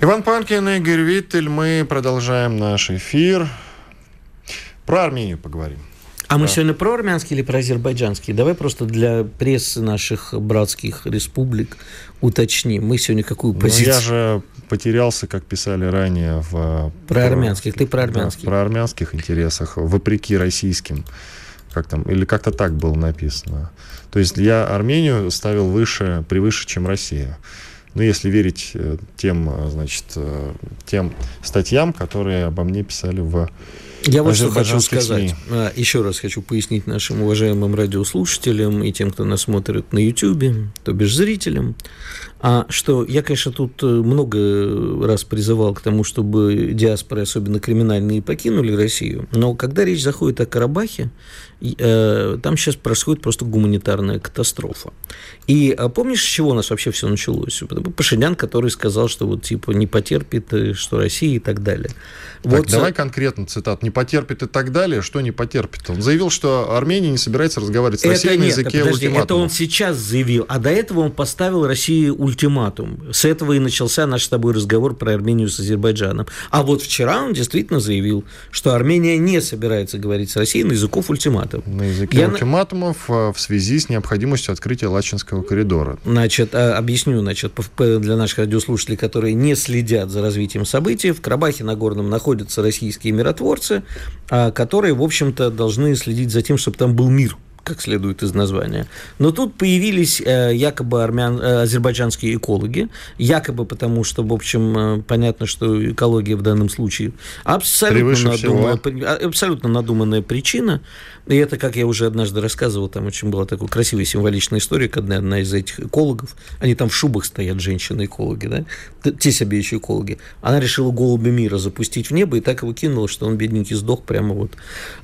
Иван Панкин, Игорь Виттель. Мы продолжаем наш эфир. Про Армению поговорим. А да. мы сегодня про армянский или про азербайджанский? Давай просто для прессы наших братских республик уточним. Мы сегодня какую позицию? Ну, я же потерялся, как писали ранее, в... Про армянских. Ты про армянских. Да, про армянских интересах, вопреки российским. Как там, или как-то так было написано. То есть я Армению ставил выше, превыше, чем Россия. Ну, если верить э, тем, э, значит, э, тем статьям, которые обо мне писали в я вот что хочу сказать. СМИ. Еще раз хочу пояснить нашим уважаемым радиослушателям и тем, кто нас смотрит на YouTube, то бишь зрителям, а что я, конечно, тут много раз призывал к тому, чтобы диаспоры, особенно криминальные, покинули Россию. Но когда речь заходит о Карабахе, Э, там сейчас происходит просто гуманитарная катастрофа. И а помнишь, с чего у нас вообще все началось? Пашинян, который сказал, что вот типа не потерпит, э, что Россия и так далее. Так, вот, давай конкретно цитат. Не потерпит и так далее. Что не потерпит? Он заявил, что Армения не собирается разговаривать с это Россией нет, на языке подожди, ультиматума. Это он сейчас заявил, а до этого он поставил России ультиматум. С этого и начался наш с тобой разговор про Армению с Азербайджаном. А вот вчера он действительно заявил, что Армения не собирается говорить с Россией на языков ультиматума ультиматум. На языке Я... ультиматумов э, в связи с необходимостью открытия Лачинского коридора. Значит, а, объясню, значит, для наших радиослушателей, которые не следят за развитием событий, в Карабахе Нагорном находятся российские миротворцы, а, которые, в общем-то, должны следить за тем, чтобы там был мир как следует из названия. Но тут появились э, якобы армян, э, азербайджанские экологи, якобы потому, что, в общем, э, понятно, что экология в данном случае абсолютно, надуманная, абсолютно надуманная причина. И это, как я уже однажды рассказывал, там очень была такая красивая символичная история, когда одна из этих экологов, они там в шубах стоят, женщины-экологи, да, те себе еще экологи, она решила голуби мира запустить в небо и так его кинула, что он, бедненький, сдох прямо вот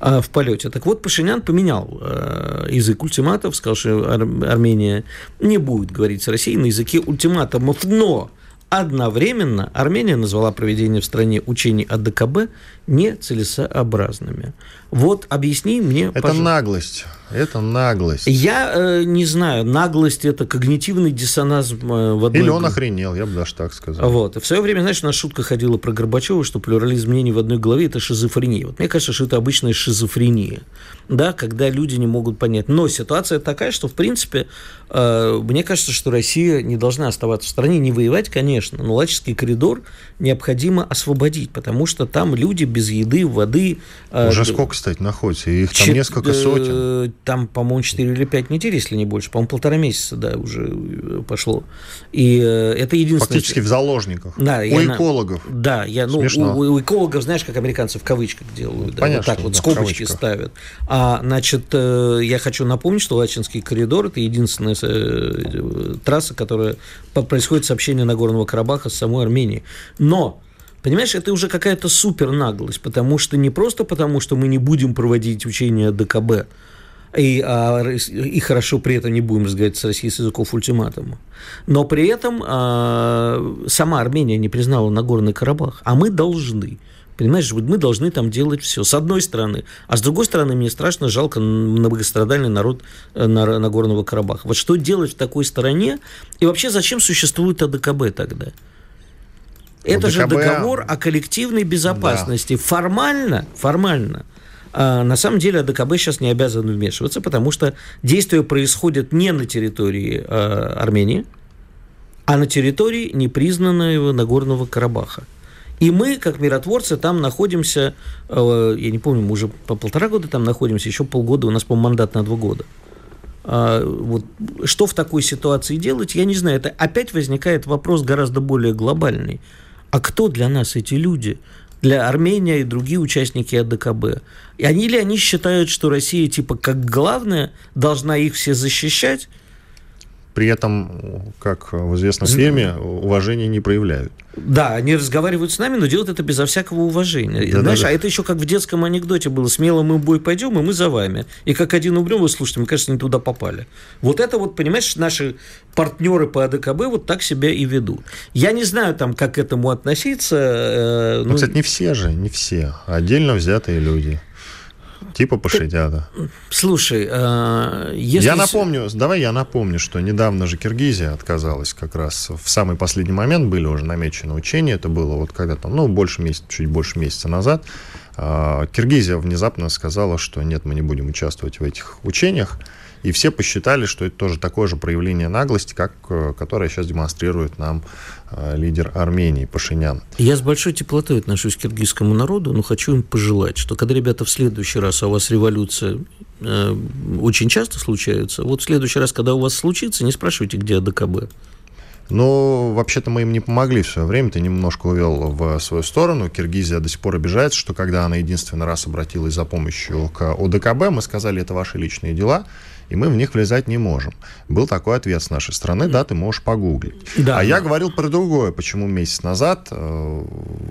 а, в полете. Так вот, Пашинян поменял а, язык ультиматов, сказал, что Ар- Армения не будет говорить с Россией на языке ультиматумов, но одновременно Армения назвала проведение в стране учений АДКБ нецелесообразными. Вот объясни мне, Это пожалуйста. наглость. Это наглость. Я э, не знаю, наглость это когнитивный диссонанс э, в одной... Или он охренел, я бы даже так сказал. Вот. В свое время, знаешь, у нас шутка ходила про Горбачева, что плюрализм мнений в одной голове – это шизофрения. Вот мне кажется, что это обычная шизофрения, да, когда люди не могут понять. Но ситуация такая, что, в принципе, э, мне кажется, что Россия не должна оставаться в стране, не воевать, конечно, но Лаческий коридор необходимо освободить, потому что там люди без еды, воды. Э, Уже сколько, кстати, находится? Их там Чет... несколько сотен там, по-моему, 4 или 5 недель, если не больше. По-моему, полтора месяца, да, уже э, пошло. И э, это единственное... Фактически в заложниках. Да, у я, экологов. Да, я, ну, у, у экологов, знаешь, как американцы в кавычках делают. Да, Понятно, вот так вот, да, скобочки ставят. А, значит, э, я хочу напомнить, что Лачинский коридор – это единственная трасса, которая происходит сообщение Нагорного Карабаха с самой Армении. Но Понимаешь, это уже какая-то супер наглость, потому что не просто потому, что мы не будем проводить учения ДКБ, и, а, и хорошо при этом не будем разговаривать с Россией с языков ультиматума. Но при этом а, сама Армения не признала Нагорный Карабах, а мы должны. Понимаешь, мы должны там делать все. С одной стороны. А с другой стороны, мне страшно жалко многострадальный народ э, Нагорного Карабаха. Вот что делать в такой стороне? И вообще, зачем существует АДКБ тогда? Это ОДКБ... же договор о коллективной безопасности. Да. Формально, формально а на самом деле АДКБ сейчас не обязан вмешиваться, потому что действия происходят не на территории а, Армении, а на территории непризнанного Нагорного Карабаха. И мы, как миротворцы, там находимся, а, я не помню, мы уже по полтора года там находимся, еще полгода, у нас, по-моему, мандат на два года. Вот, что в такой ситуации делать, я не знаю. Это опять возникает вопрос гораздо более глобальный. А кто для нас эти люди? для Армения и другие участники АДКБ. И они ли они считают, что Россия, типа, как главное, должна их все защищать? При этом, как в известном фильме, уважения не проявляют. Да, они разговаривают с нами, но делают это безо всякого уважения. Да, Знаешь, да, да. а это еще как в детском анекдоте было. Смело мы в бой пойдем, и мы за вами. И как один умрем, вы слушайте, мы, кажется, не туда попали. Вот это вот, понимаешь, наши партнеры по АДКБ вот так себя и ведут. Я не знаю там, как к этому относиться. Э, ну, ну, кстати, не все же, не все. Отдельно взятые люди. Типа Пашидяда. Слушай, э, если... Я напомню, давай я напомню, что недавно же Киргизия отказалась как раз. В самый последний момент были уже намечены учения. Это было вот когда-то, ну, больше месяца, чуть больше месяца назад. Э, Киргизия внезапно сказала, что нет, мы не будем участвовать в этих учениях. И все посчитали, что это тоже такое же проявление наглости, как, э, которое сейчас демонстрирует нам лидер Армении Пашинян. Я с большой теплотой отношусь к киргизскому народу, но хочу им пожелать, что когда, ребята, в следующий раз а у вас революция э, очень часто случается, вот в следующий раз, когда у вас случится, не спрашивайте, где АДКБ. Но вообще-то мы им не помогли в свое время, ты немножко увел в свою сторону. Киргизия до сих пор обижается, что когда она единственный раз обратилась за помощью к ОДКБ, мы сказали, это ваши личные дела, и мы в них влезать не можем. Был такой ответ с нашей стороны, да, ты можешь погуглить. Да, а да. я говорил про другое, почему месяц назад э,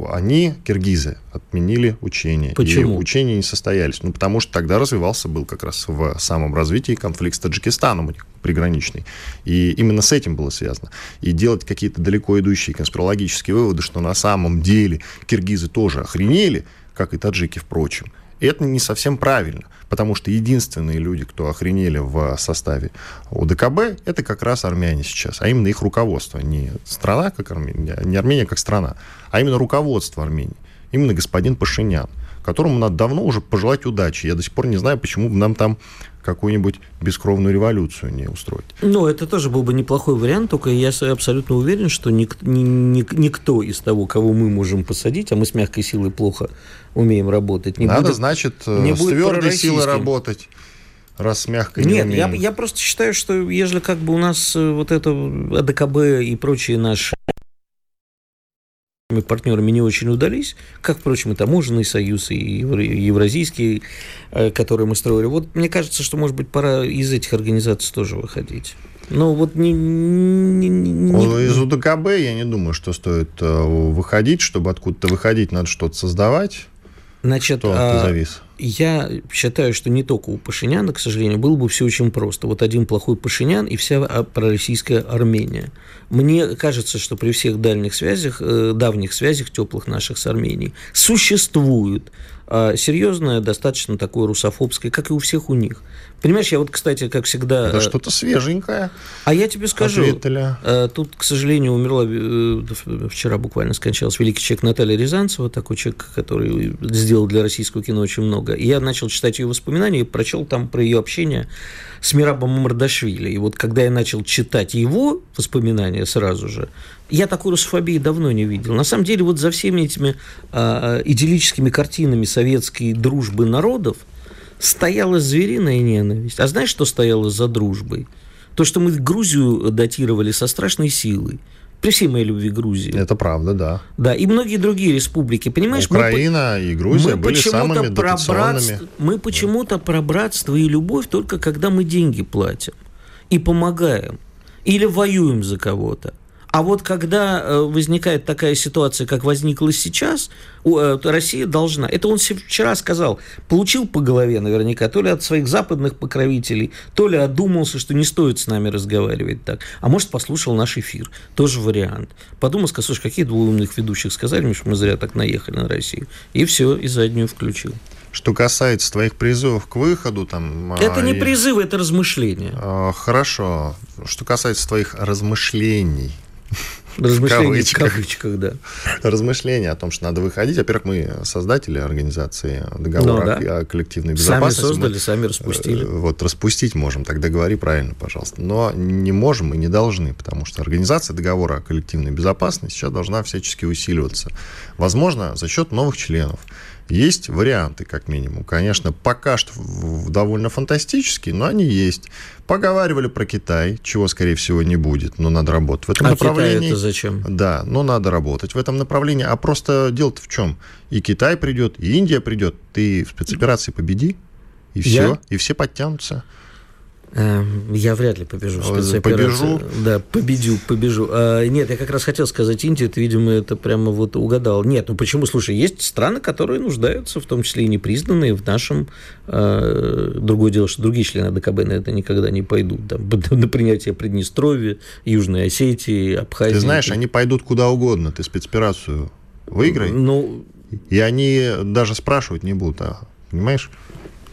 они, киргизы, отменили учения. Почему? И учения не состоялись. Ну, потому что тогда развивался был как раз в самом развитии конфликт с Таджикистаном приграничный. И именно с этим было связано. И делать какие-то далеко идущие конспирологические выводы, что на самом деле киргизы тоже охренели, как и таджики, впрочем, это не совсем правильно, потому что единственные люди, кто охренели в составе УДКБ, это как раз армяне сейчас, а именно их руководство. Не страна, как Армения, не Армения как страна, а именно руководство Армении. Именно господин Пашинян, которому надо давно уже пожелать удачи. Я до сих пор не знаю, почему нам там какую-нибудь бескровную революцию не устроить. Ну, это тоже был бы неплохой вариант, только я абсолютно уверен, что ник, ни, ни, никто из того, кого мы можем посадить, а мы с мягкой силой плохо умеем работать, не Надо, будет, значит, не с будет твердой силой работать раз с мягкой Нет, не я, я просто считаю, что если как бы у нас э, вот это АДКБ и прочие наши партнерами не очень удались, как, впрочем, и таможенный союз, и евразийский, э, который мы строили. Вот мне кажется, что, может быть, пора из этих организаций тоже выходить. Ну, вот не, не, не... Из УДКБ я не думаю, что стоит э, выходить. Чтобы откуда-то выходить, надо что-то создавать. Значит, Кто а, завис? Я считаю, что не только у Пашиняна, к сожалению, было бы все очень просто. Вот один плохой Пашинян и вся а, пророссийская Армения. Мне кажется, что при всех дальних связях, э, давних связях теплых наших с Арменией существует серьезное, достаточно такое русофобское, как и у всех у них. Понимаешь, я вот, кстати, как всегда... Это что-то свеженькое. А я тебе скажу, ответили. Э, тут, к сожалению, умерла, э, вчера буквально скончалась великий человек Наталья Рязанцева, такой человек, который сделал для российского кино очень много. И я начал читать ее воспоминания и прочел там про ее общение с Мирабом Мардашвили. И вот когда я начал читать его воспоминания сразу же, я такой русофобии давно не видел. На самом деле, вот за всеми этими э, идиллическими картинами советской дружбы народов стояла звериная ненависть. А знаешь, что стояло за дружбой? То, что мы Грузию датировали со страшной силой. При всей моей любви к Грузии. Это правда, да. Да, и многие другие республики, понимаешь? Украина мы, и Грузия мы были самыми дотационными. Мы почему-то про братство и любовь только когда мы деньги платим и помогаем. Или воюем за кого-то. А вот когда э, возникает такая ситуация, как возникла сейчас, э, Россия должна, это он вчера сказал, получил по голове наверняка, то ли от своих западных покровителей, то ли одумался, что не стоит с нами разговаривать так. А может, послушал наш эфир, тоже вариант. Подумал, сказал, слушай, какие два умных ведущих сказали что мы зря так наехали на Россию. И все, и заднюю включил. Что касается твоих призывов к выходу, там... Это не и... призывы, это размышления. А, хорошо. Что касается твоих размышлений, Размышления в кавычках. да. Размышления о том, что надо выходить. Во-первых, мы создатели организации договора ну, да. о коллективной безопасности. Сами создали, мы, сами распустили. Э, вот распустить можем, тогда говори правильно, пожалуйста. Но не можем и не должны, потому что организация договора о коллективной безопасности сейчас должна всячески усиливаться. Возможно, за счет новых членов. Есть варианты, как минимум. Конечно, пока что довольно фантастические, но они есть. Поговаривали про Китай, чего, скорее всего, не будет, но надо работать в этом а направлении. Китай это зачем? Да, но надо работать в этом направлении. А просто дело-то в чем? И Китай придет, и Индия придет. Ты в спецоперации победи, и все, Я? и все подтянутся. Эм, я вряд ли побежу в спецоперацию. Побежу? Да, победю, побежу. А, нет, я как раз хотел сказать Индию, ты, видимо, это прямо вот угадал. Нет, ну почему? Слушай, есть страны, которые нуждаются, в том числе и непризнанные в нашем... Э, другое дело, что другие члены ДКБ на это никогда не пойдут. Там, на принятие Приднестровья, Южной Осетии, Абхазии. Ты знаешь, они пойдут куда угодно. Ты спецоперацию выиграй. Ну... И они даже спрашивать не будут, а, понимаешь?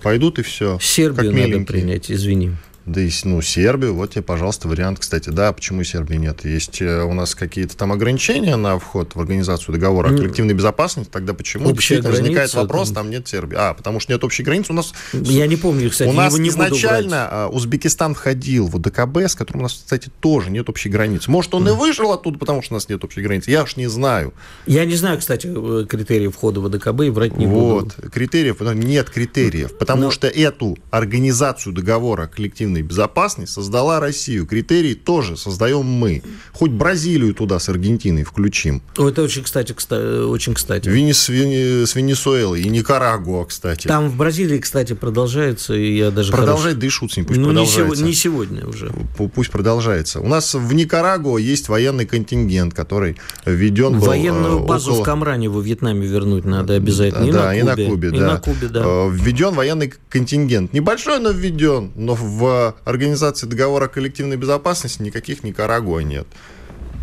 Пойдут и все. Сербию надо принять, извини. Да и, ну, Сербию, вот тебе, пожалуйста, вариант. Кстати, да, почему Сербии нет? Есть э, у нас какие-то там ограничения на вход в организацию договора о коллективной безопасности, тогда почему? Общая Действительно граница, возникает вопрос, там... там нет Сербии. А, потому что нет общей границы. У нас... Я не помню, кстати, У нас не изначально а, Узбекистан входил в ДКБ, с которым у нас, кстати, тоже нет общей границы. Может, он и вышел оттуда, потому что у нас нет общей границы. Я уж не знаю. Я не знаю, кстати, э, критериев входа в ДКБ и врать не вот. буду. Вот, критериев, нет критериев, потому Но... что эту организацию договора коллективной безопасности создала Россию. Критерии тоже создаем мы. Хоть Бразилию туда с Аргентиной включим. О, это очень кстати, кстати очень кстати. Венес, с Венесуэлой и Никарагуа, кстати. Там в Бразилии, кстати, продолжается, и я даже Продолжает, хорош... да и шут с ним, пусть ну, продолжается. Не, сегодня уже. Пусть продолжается. У нас в Никарагуа есть военный контингент, который введен был... Военную э, базу около... в Камране во Вьетнаме вернуть надо обязательно. И да, на и на Кубе. И да. на Кубе, да. Э, введен военный контингент. Небольшой, но введен. Но в организации договора о коллективной безопасности никаких Никарагуа нет.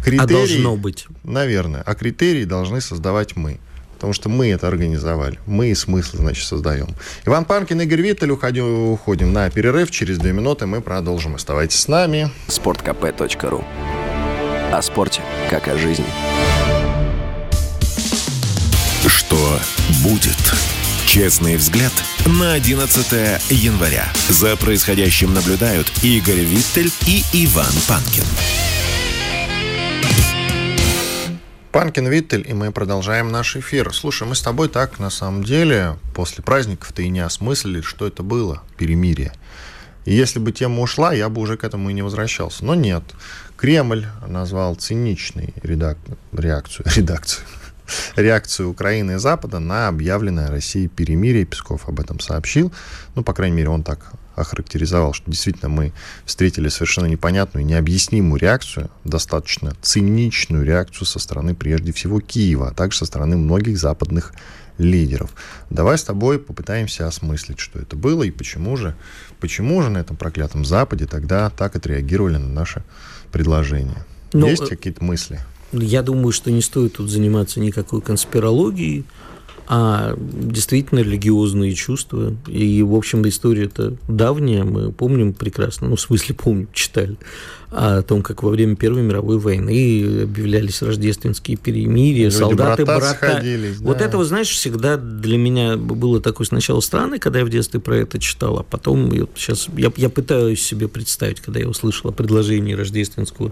Критерии, а должно быть. Наверное. А критерии должны создавать мы. Потому что мы это организовали. Мы и смысл, значит, создаем. Иван Панкин, Игорь Виттель. Уходим, уходим на перерыв. Через две минуты мы продолжим. Оставайтесь с нами. Спорткп.ру О спорте, как о жизни. Что будет? Честный взгляд на 11 января. За происходящим наблюдают Игорь Виттель и Иван Панкин. Панкин Виттель, и мы продолжаем наш эфир. Слушай, мы с тобой так, на самом деле, после праздников-то и не осмыслили, что это было, перемирие. И если бы тема ушла, я бы уже к этому и не возвращался. Но нет. Кремль назвал циничной редак... реакцию, редакцию реакцию Украины и Запада на объявленное Россией перемирие. Песков об этом сообщил. Ну, по крайней мере, он так охарактеризовал, что действительно мы встретили совершенно непонятную, необъяснимую реакцию, достаточно циничную реакцию со стороны, прежде всего, Киева, а также со стороны многих западных лидеров. Давай с тобой попытаемся осмыслить, что это было и почему же, почему же на этом проклятом Западе тогда так отреагировали на наше предложение. Ну, Есть э, какие-то мысли? Я думаю, что не стоит тут заниматься никакой конспирологией, а действительно религиозные чувства. И, в общем, история это давняя, мы помним прекрасно, ну, в смысле помним, читали, о том, как во время Первой мировой войны объявлялись рождественские перемирия, Люди солдаты брата. Сходились, да. Вот это, знаешь, всегда для меня было такое сначала странно, когда я в детстве про это читал, а потом я, сейчас я, я пытаюсь себе представить, когда я услышал о предложении рождественского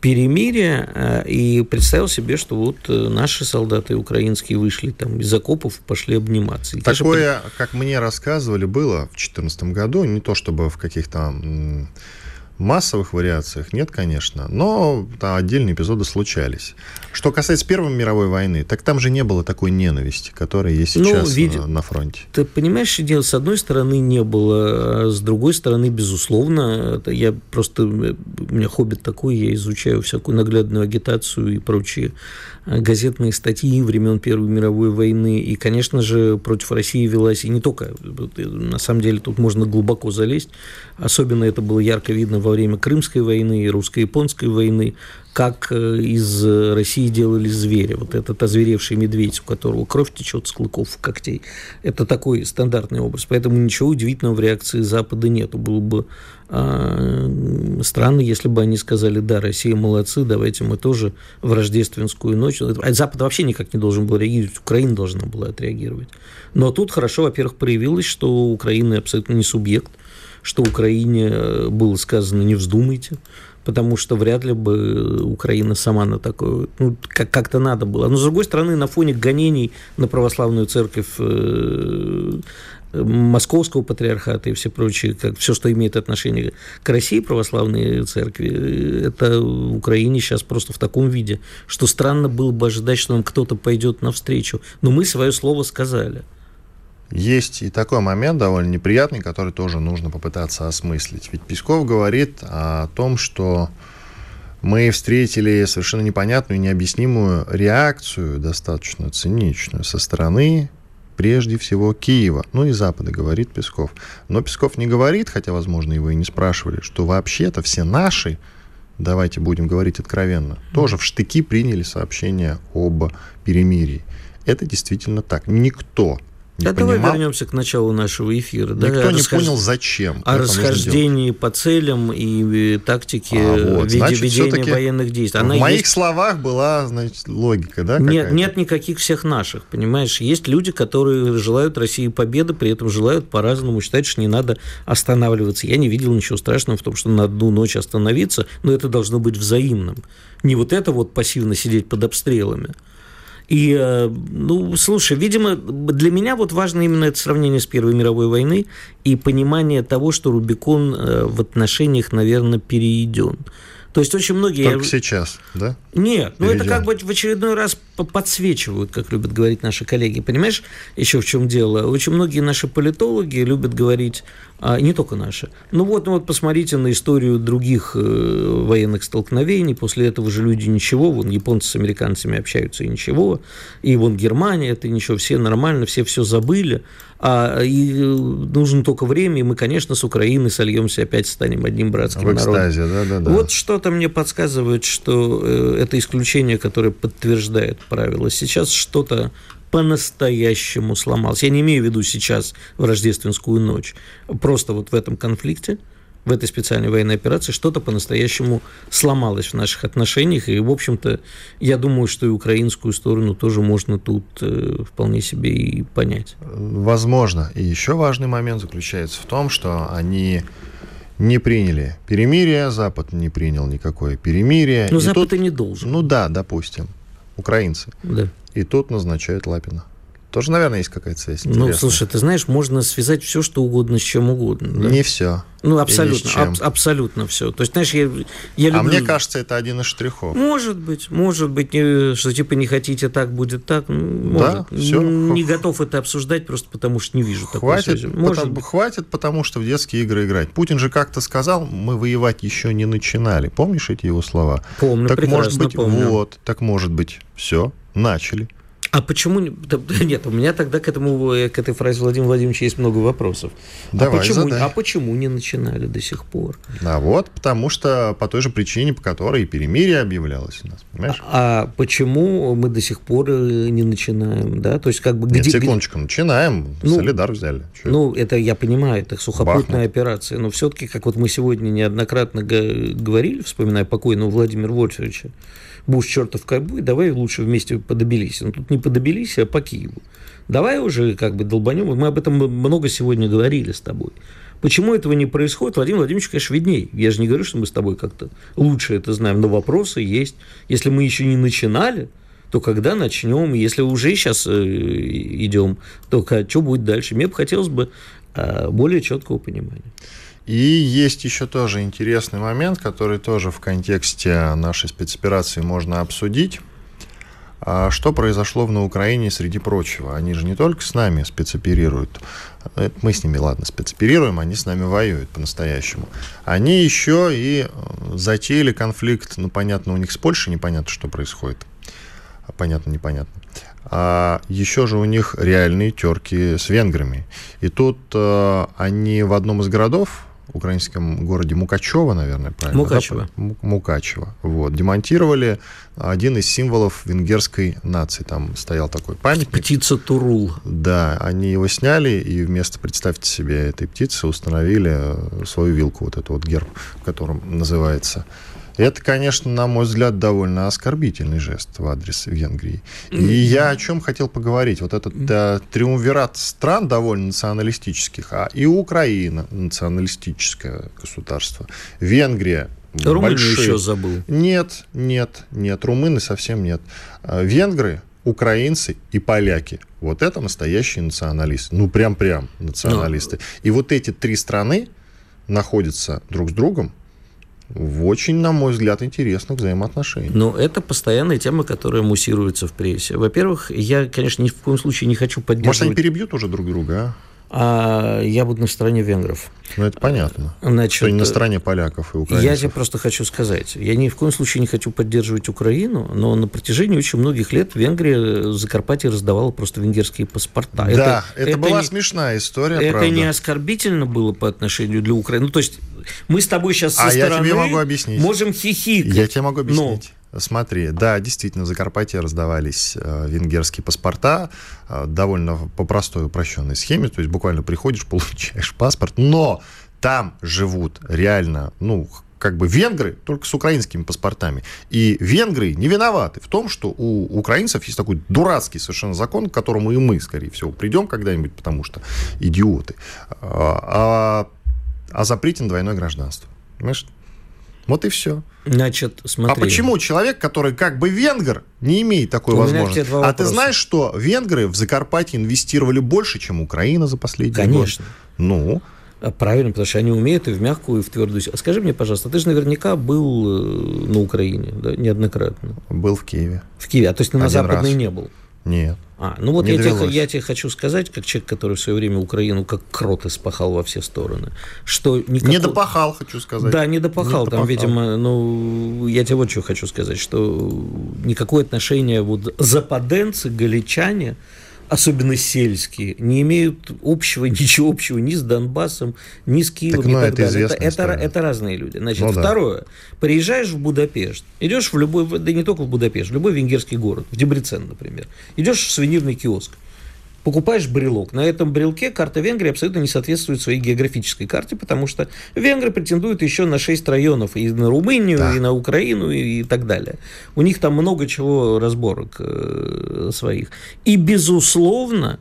перемирие э, и представил себе, что вот э, наши солдаты украинские вышли там из окопов, пошли обниматься. И, Такое, конечно, как мне рассказывали, было в 2014 году, не то чтобы в каких-то массовых вариациях нет, конечно, но да, отдельные эпизоды случались. Что касается Первой мировой войны, так там же не было такой ненависти, которая есть ну, сейчас ну, вид... на, на фронте. Ты понимаешь, дело с одной стороны не было, а с другой стороны, безусловно, я просто, у меня хоббит такой, я изучаю всякую наглядную агитацию и прочие газетные статьи времен Первой мировой войны. И, конечно же, против России велась и не только. На самом деле тут можно глубоко залезть. Особенно это было ярко видно во время Крымской войны и русско-японской войны, как э, из России делали зверя. Вот этот озверевший медведь, у которого кровь течет с клыков когтей. Это такой стандартный образ. Поэтому ничего удивительного в реакции Запада нету. Было бы а, странно, если бы они сказали, да, Россия молодцы, давайте мы тоже в рождественскую ночь. А Запад вообще никак не должен был реагировать, Украина должна была отреагировать. Но тут хорошо, во-первых, проявилось, что Украина абсолютно не субъект, что Украине э, было сказано «не вздумайте», потому что вряд ли бы Украина сама на такое, ну, как- как-то надо было. Но, с другой стороны, на фоне гонений на православную церковь э, московского патриархата и все прочее, как все, что имеет отношение к России, православной церкви, это в Украине сейчас просто в таком виде, что странно было бы ожидать, что нам кто-то пойдет навстречу. Но мы свое слово сказали. Есть и такой момент довольно неприятный, который тоже нужно попытаться осмыслить. Ведь Песков говорит о том, что мы встретили совершенно непонятную необъяснимую реакцию, достаточно циничную, со стороны прежде всего Киева, ну и Запада, говорит Песков. Но Песков не говорит, хотя, возможно, его и не спрашивали, что вообще-то все наши, давайте будем говорить откровенно, тоже в штыки приняли сообщение об перемирии. Это действительно так. Никто не да понимал. давай вернемся к началу нашего эфира. Никто да, не расхож... понял, зачем. О расхождении по целям и тактике а, вот, значит, ведения военных действий. Она в моих есть... словах была, значит, логика, да? Нет, нет никаких всех наших, понимаешь? Есть люди, которые желают России победы, при этом желают по-разному, считают, что не надо останавливаться. Я не видел ничего страшного в том, что на одну ночь остановиться, но это должно быть взаимным. Не вот это вот пассивно сидеть под обстрелами. И, э, ну, слушай, видимо, для меня вот важно именно это сравнение с Первой мировой войной и понимание того, что Рубикон э, в отношениях, наверное, перейден. То есть очень многие... Только сейчас, да? Нет, ну это как бы в очередной раз подсвечивают, как любят говорить наши коллеги. Понимаешь, еще в чем дело? Очень многие наши политологи любят говорить, а, не только наши, ну вот, ну вот посмотрите на историю других э, военных столкновений, после этого же люди ничего, вон японцы с американцами общаются и ничего, и вон Германия, это ничего, все нормально, все все забыли, а и э, нужно только время, и мы, конечно, с Украины сольемся, опять станем одним братским в экстазе, народом. Да, да, да. Вот что-то мне подсказывает, что э, это исключение, которое подтверждает правило. Сейчас что-то по-настоящему сломалось. Я не имею в виду сейчас в рождественскую ночь. Просто вот в этом конфликте – в этой специальной военной операции что-то по-настоящему сломалось в наших отношениях. И, в общем-то, я думаю, что и украинскую сторону тоже можно тут э, вполне себе и понять. Возможно. И еще важный момент заключается в том, что они не приняли перемирие, Запад не принял никакое перемирие. Но и Запад тут, и не должен. Ну да, допустим, украинцы. Да. И тут назначают Лапина. Тоже, наверное, есть какая-то связь. Ну, интересная. Ну, слушай, ты знаешь, можно связать все, что угодно с чем угодно. Да? Не все. Ну, абсолютно, аб- абсолютно все. То есть, знаешь, я, я люблю... А мне кажется, это один из штрихов. Может быть, может быть, что типа не хотите так, будет так. Может. Да, все. Не готов это обсуждать просто потому, что не вижу хватит, такой связи. Может потому, быть. Хватит, потому что в детские игры играть. Путин же как-то сказал, мы воевать еще не начинали. Помнишь эти его слова? Помню, так может быть, помню. Вот, так может быть, все, начали. А почему... Нет, у меня тогда к, этому, э, к этой фразе Владимира Владимировича есть много вопросов. А Давай, а, почему, задай. а почему не начинали до сих пор? А вот, потому что по той же причине, по которой и перемирие объявлялось у нас, понимаешь? А, а почему мы до сих пор э, не начинаем, да? То есть как бы... Нет, где, секундочку, где... начинаем, ну, Солидар взяли. Что ну, это я понимаю, это сухопутная Бахнут. операция, но все-таки, как вот мы сегодня неоднократно говорили, вспоминая покойного Владимира Вольфовича, Буш чертов ковбой, давай лучше вместе по Тбилиси. Ну, тут не по Тбилиси, а по Киеву. Давай уже как бы долбанем. Мы об этом много сегодня говорили с тобой. Почему этого не происходит, Владимир Владимирович, конечно, видней. Я же не говорю, что мы с тобой как-то лучше это знаем, но вопросы есть. Если мы еще не начинали, то когда начнем, если уже сейчас э, идем, то что будет дальше? Мне бы хотелось бы а, более четкого понимания. И есть еще тоже интересный момент, который тоже в контексте нашей спецоперации можно обсудить. А что произошло на Украине среди прочего? Они же не только с нами спецоперируют. Мы с ними, ладно, спецоперируем, они с нами воюют по-настоящему. Они еще и э, затеяли конфликт, ну, понятно, у них с Польшей непонятно, что происходит. Понятно, непонятно. А еще же у них реальные терки с венграми. И тут э, они в одном из городов украинском городе Мукачево, наверное, правильно? Мукачево. Да? Мукачево. Вот. Демонтировали один из символов венгерской нации. Там стоял такой памятник. Птица Турул. Да, они его сняли, и вместо, представьте себе, этой птицы установили свою вилку, вот эту вот герб, которым называется это, конечно, на мой взгляд, довольно оскорбительный жест в адрес Венгрии. И я о чем хотел поговорить. Вот этот да, триумвират стран довольно националистических, а и Украина националистическое государство. Венгрия Румынию большие. еще забыл. Нет, нет, нет, румыны совсем нет. А венгры, украинцы и поляки. Вот это настоящие националисты. Ну, прям-прям националисты. Но... И вот эти три страны находятся друг с другом в очень, на мой взгляд, интересных взаимоотношениях. Но это постоянная тема, которая муссируется в прессе. Во-первых, я, конечно, ни в коем случае не хочу поддерживать... Может, они перебьют уже друг друга, а? А я буду на стороне венгров. Ну, это понятно. Значит, что не на стороне поляков и украинцев. Я тебе просто хочу сказать, я ни в коем случае не хочу поддерживать Украину, но на протяжении очень многих лет Венгрия в Закарпатье раздавала просто венгерские паспорта. Да, это, это, это была не, смешная история, Это правда. не оскорбительно было по отношению для Украины. Ну, то есть мы с тобой сейчас со а стороны я тебе могу объяснить. можем хихикать. Я тебе могу объяснить. Смотри, да, действительно, в Закарпатье раздавались э, венгерские паспорта э, довольно по простой упрощенной схеме, то есть буквально приходишь, получаешь паспорт, но там живут реально, ну, как бы венгры, только с украинскими паспортами. И венгры не виноваты в том, что у украинцев есть такой дурацкий совершенно закон, к которому и мы, скорее всего, придем когда-нибудь, потому что идиоты, а, а, о запрете на двойное гражданство. Понимаешь? Вот и все. Значит, смотри. А почему человек, который как бы венгер, не имеет такой У возможности? А ты знаешь, что венгры в Закарпатье инвестировали больше, чем Украина за последние годы? Конечно. Ну, а, Правильно, потому что они умеют и в мягкую, и в твердую. А скажи мне, пожалуйста, ты же наверняка был э, на Украине, да, неоднократно. Был в Киеве. В Киеве, а то есть ты на Один Западной раз. не был? Нет. А, ну вот я тебе, я тебе хочу сказать, как человек, который в свое время Украину как крот испахал во все стороны, что никакого... Не допахал, хочу сказать. Да, не допахал. Не там, допахал. видимо, ну, я тебе вот что хочу сказать, что никакое отношение вот западенцы, галичане, особенно сельские, не имеют общего, ничего общего ни с Донбассом, ни с Киевом. Так, ну, это, это, это, это, это разные люди. Значит, ну, второе. Да. Приезжаешь в Будапешт, идешь в любой, да не только в Будапешт, в любой венгерский город, в Дебрецен, например. Идешь в сувенирный киоск покупаешь брелок. На этом брелке карта Венгрии абсолютно не соответствует своей географической карте, потому что венгры претендуют еще на 6 районов, и на Румынию, да. и на Украину, и, и так далее. У них там много чего разборок э, своих. И, безусловно,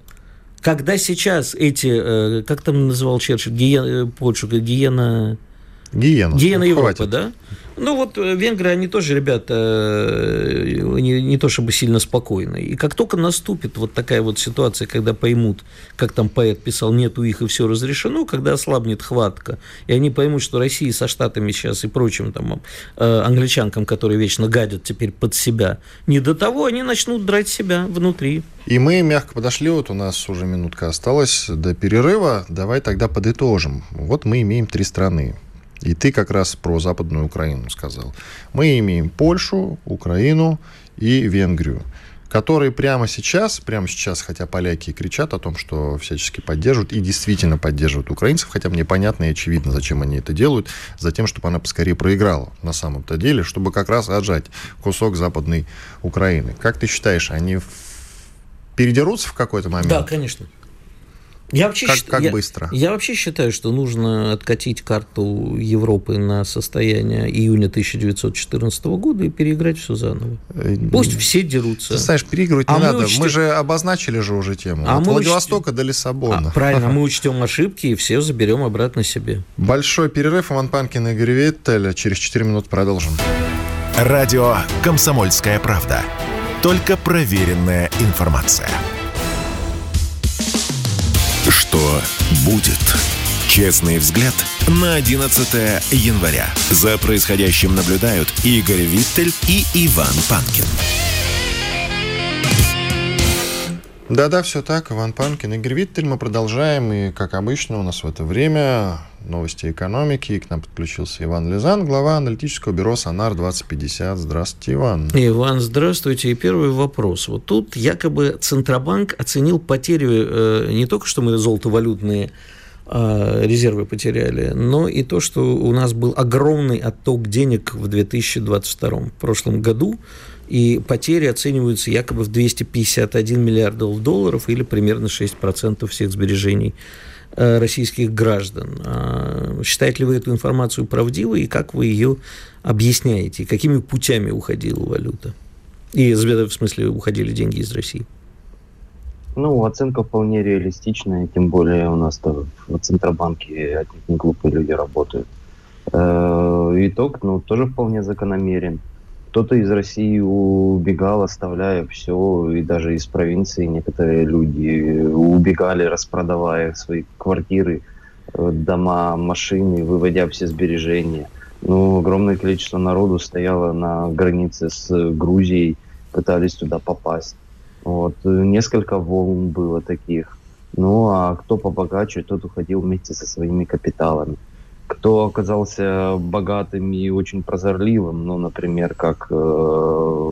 когда сейчас эти, э, как там называл Черчилль, гиена, э, Польшу, гиена... Гиена. Гиена ну, Европы, хватит. да? Ну вот э, венгры, они тоже, ребята, э, не, не то чтобы сильно спокойны. И как только наступит вот такая вот ситуация, когда поймут, как там поэт писал, нету их и все разрешено, когда ослабнет хватка, и они поймут, что Россия со Штатами сейчас и прочим там э, англичанкам, которые вечно гадят теперь под себя, не до того, они начнут драть себя внутри. И мы мягко подошли, вот у нас уже минутка осталась до перерыва, давай тогда подытожим. Вот мы имеем три страны. И ты как раз про Западную Украину сказал. Мы имеем Польшу, Украину и Венгрию которые прямо сейчас, прямо сейчас, хотя поляки кричат о том, что всячески поддерживают и действительно поддерживают украинцев, хотя мне понятно и очевидно, зачем они это делают, за тем, чтобы она поскорее проиграла на самом-то деле, чтобы как раз отжать кусок Западной Украины. Как ты считаешь, они передерутся в какой-то момент? Да, конечно. Я вообще, как, счит... как я, быстро? Я вообще считаю, что нужно откатить карту Европы на состояние июня 1914 года и переиграть все заново. Э, Пусть все дерутся. Ты знаешь, переигрывать а не надо. Учтем... Мы же обозначили же уже тему. А От Владивостока учтем... до Лиссабона. А, правильно, мы учтем ошибки и все заберем обратно себе. Большой перерыв. Иван Панкин и Игорь Виттель. Через 4 минуты продолжим. Радио «Комсомольская правда». Только проверенная информация. Что будет? Честный взгляд на 11 января. За происходящим наблюдают Игорь Виттель и Иван Панкин. Да-да, все так. Иван Панкин, Игорь Виттель. Мы продолжаем. И, как обычно, у нас в это время новости экономики. И к нам подключился Иван Лизан, глава аналитического бюро «Сонар-2050». Здравствуйте, Иван. Иван, здравствуйте. И первый вопрос. Вот тут якобы Центробанк оценил потерю э, не только, что мы золотовалютные э, резервы потеряли, но и то, что у нас был огромный отток денег в 2022 в прошлом году и потери оцениваются якобы в 251 миллиардов долларов или примерно 6% всех сбережений э, российских граждан. А считаете ли вы эту информацию правдивой и как вы ее объясняете? Какими путями уходила валюта? И, в смысле, уходили деньги из России? Ну, оценка вполне реалистичная, тем более у нас-то в Центробанке отнюдь не глупые люди работают. Э, итог, ну, тоже вполне закономерен. Кто-то из России убегал, оставляя все, и даже из провинции некоторые люди убегали, распродавая свои квартиры, э, дома, машины, выводя все сбережения. Ну, огромное количество народу стояло на границе с Грузией, пытались туда попасть. Вот. Несколько волн было таких. Ну, а кто побогаче, тот уходил вместе со своими капиталами. Кто оказался богатым и очень прозорливым, ну, например, как... Э,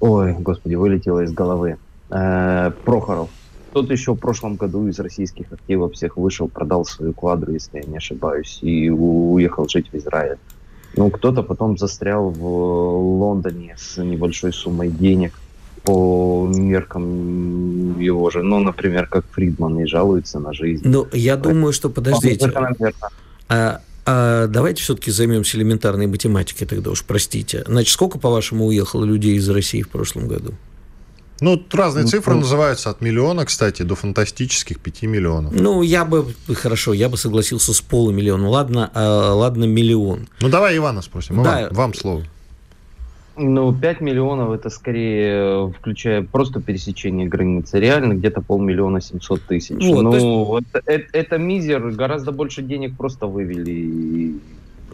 ой, господи, вылетело из головы. Э, Прохоров. Тот еще в прошлом году из российских активов всех вышел, продал свою квадру, если я не ошибаюсь, и уехал жить в Израиль. Ну, кто-то потом застрял в Лондоне с небольшой суммой денег по меркам его же. Ну, например, как Фридман и жалуется на жизнь. Ну, я думаю, что, подождите, а, а давайте все-таки займемся элементарной математикой тогда уж, простите. Значит, сколько, по-вашему, уехало людей из России в прошлом году? Ну, разные ну, цифры ну, называются от миллиона, кстати, до фантастических 5 миллионов. Ну, я бы, хорошо, я бы согласился с полумиллиона. Ладно, а, ладно, миллион. Ну, давай Ивана спросим. Иван, да. вам слово. Ну, 5 миллионов это скорее, включая просто пересечение границы. Реально где-то полмиллиона 700 тысяч. Вот, ну, есть... это, это, это мизер, гораздо больше денег просто вывели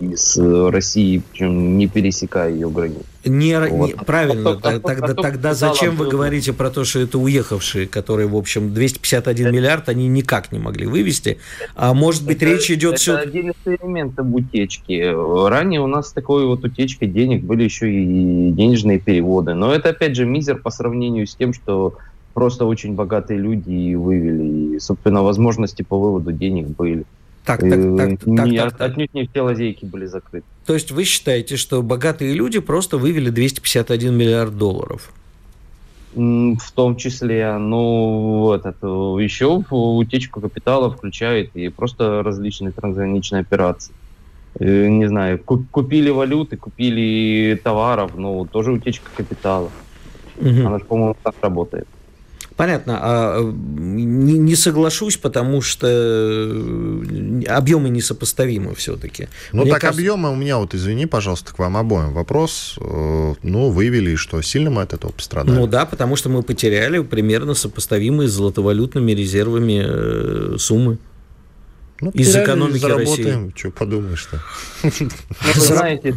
из России, причем не пересекая ее границу. Не, вот. не, правильно, а тогда, а тогда, тогда зачем вы говорите про то, что это уехавшие, которые, в общем, 251 это, миллиард они никак не могли вывести, а может быть это, речь идет... Это все... один из элементов утечки. Ранее у нас такой вот утечкой денег были еще и денежные переводы, но это опять же мизер по сравнению с тем, что просто очень богатые люди вывели, и, собственно, возможности по выводу денег были. Так, так, так, так, не, так, так. Отнюдь не все лазейки были закрыты. То есть вы считаете, что богатые люди просто вывели 251 миллиард долларов? В том числе, ну, вот это еще утечку капитала включает и просто различные трансграничные операции. Э, не знаю, купили валюты, купили товаров, ну, тоже утечка капитала. Угу. Она же, по-моему, так работает. Понятно. А не, не соглашусь, потому что э, объемы несопоставимы все-таки. Ну Мне так кажется... объемы у меня, вот извини, пожалуйста, к вам обоим вопрос. Э, ну, вывели, что сильно мы от этого пострадали? Ну да, потому что мы потеряли примерно сопоставимые с золотовалютными резервами э, суммы. Ну, из экономики России. Что подумаешь-то? Ну, знаете,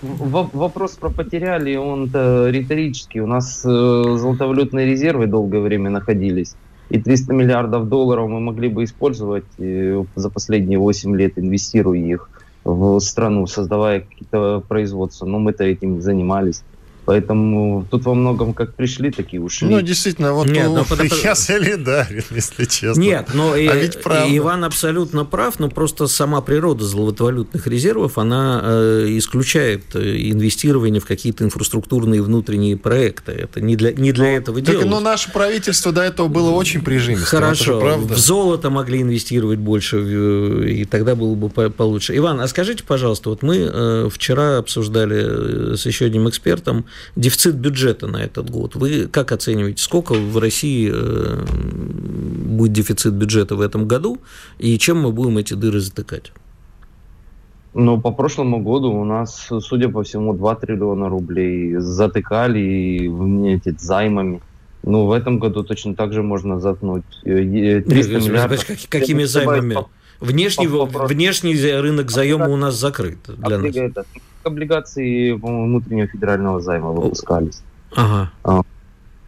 Вопрос про потеряли, он риторический. У нас э, золотовалютные резервы долгое время находились. И 300 миллиардов долларов мы могли бы использовать за последние 8 лет, инвестируя их в страну, создавая какие-то производства. Но мы-то этим занимались. Поэтому тут во многом как пришли, такие ушли. Ну, действительно, вот Нет, ну, потому... я солидарен, если честно. Нет, но а и, ведь Иван абсолютно прав, но просто сама природа золотовалютных резервов, она э, исключает э, инвестирование в какие-то инфраструктурные внутренние проекты. Это не для, не для ну, этого делать. Но наше правительство до этого было очень прижимистым. Хорошо, правда. в золото могли инвестировать больше, и тогда было бы получше. Иван, а скажите, пожалуйста, вот мы э, вчера обсуждали э, с еще одним экспертом дефицит бюджета на этот год. Вы как оцениваете, сколько в России э, будет дефицит бюджета в этом году, и чем мы будем эти дыры затыкать? Ну, по прошлому году у нас, судя по всему, 2 триллиона рублей затыкали эти займами. Ну, в этом году точно так же можно заткнуть. 300 Нет, миллиардов. Как, какими займами? Внешний, внешний рынок заема у нас закрыт для нас облигации внутреннего федерального займа выпускались. Ага. А.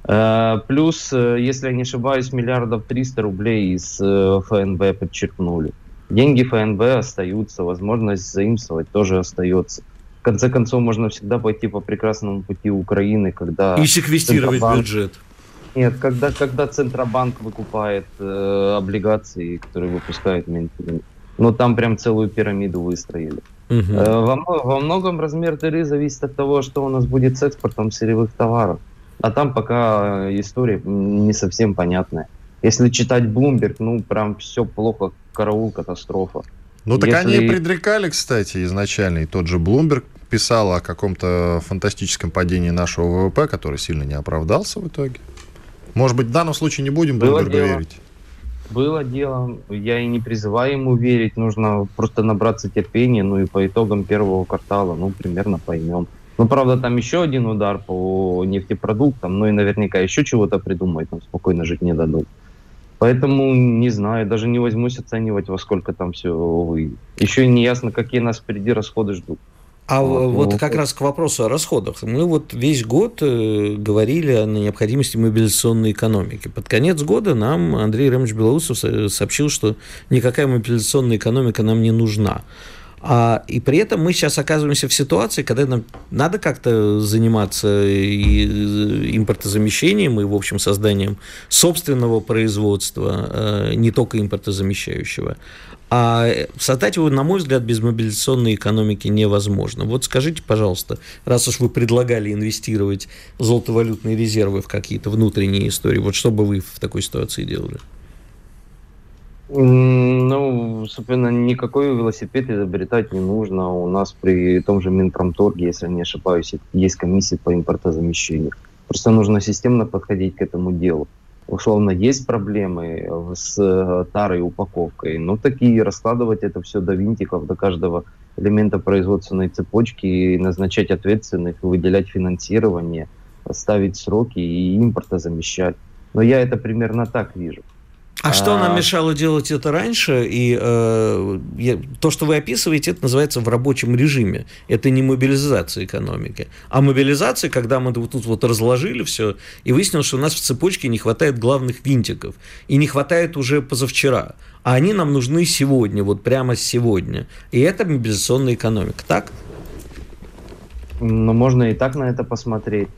Э, плюс, э, если я не ошибаюсь, миллиардов 300 рублей из э, ФНБ подчеркнули. Деньги ФНБ остаются, возможность заимствовать тоже остается. В конце концов, можно всегда пойти по прекрасному пути Украины, когда... И секвестировать Центробанк... бюджет. Нет, когда, когда Центробанк выкупает э, облигации, которые выпускает Минфин. Но там прям целую пирамиду выстроили. Угу. Во, во многом размер дыры зависит от того, что у нас будет с экспортом сырьевых товаров. А там пока история не совсем понятная. Если читать Bloomberg, ну прям все плохо, караул, катастрофа. Ну так Если... они предрекали, кстати, изначально, и тот же Bloomberg писал о каком-то фантастическом падении нашего ВВП, который сильно не оправдался в итоге. Может быть, в данном случае не будем Bloomberg верить? Было дело, я и не призываю ему верить, нужно просто набраться терпения, ну и по итогам первого квартала, ну, примерно поймем. Ну, правда, там еще один удар по нефтепродуктам, ну и наверняка еще чего-то придумать, там спокойно жить не дадут. Поэтому не знаю, даже не возьмусь оценивать, во сколько там все выйдет. Еще не ясно, какие нас впереди расходы ждут. А вот, вот ну, как раз к вопросу о расходах. Мы вот весь год э, говорили о необходимости мобилизационной экономики. Под конец года нам Андрей Ремович Белоусов сообщил, что никакая мобилизационная экономика нам не нужна. А, и при этом мы сейчас оказываемся в ситуации, когда нам надо как-то заниматься и импортозамещением, и, в общем, созданием собственного производства, э, не только импортозамещающего. А создать его, на мой взгляд, без мобилизационной экономики невозможно. Вот скажите, пожалуйста, раз уж вы предлагали инвестировать золотовалютные резервы в какие-то внутренние истории, вот что бы вы в такой ситуации делали? Ну, собственно, никакой велосипед изобретать не нужно. У нас при том же Минпромторге, если не ошибаюсь, есть комиссия по импортозамещению. Просто нужно системно подходить к этому делу условно есть проблемы с э, тарой упаковкой, ну такие раскладывать это все до винтиков, до каждого элемента производственной цепочки, назначать ответственных, выделять финансирование, ставить сроки и импорта замещать. Но я это примерно так вижу. А, а что нам мешало делать это раньше? И э, то, что вы описываете, это называется в рабочем режиме. Это не мобилизация экономики. А мобилизация, когда мы вот тут вот разложили все, и выяснилось, что у нас в цепочке не хватает главных винтиков. И не хватает уже позавчера. А они нам нужны сегодня, вот прямо сегодня. И это мобилизационная экономика, так? Ну, можно и так на это посмотреть.